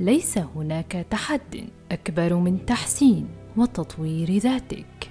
ليس هناك تحد أكبر من تحسين وتطوير ذاتك.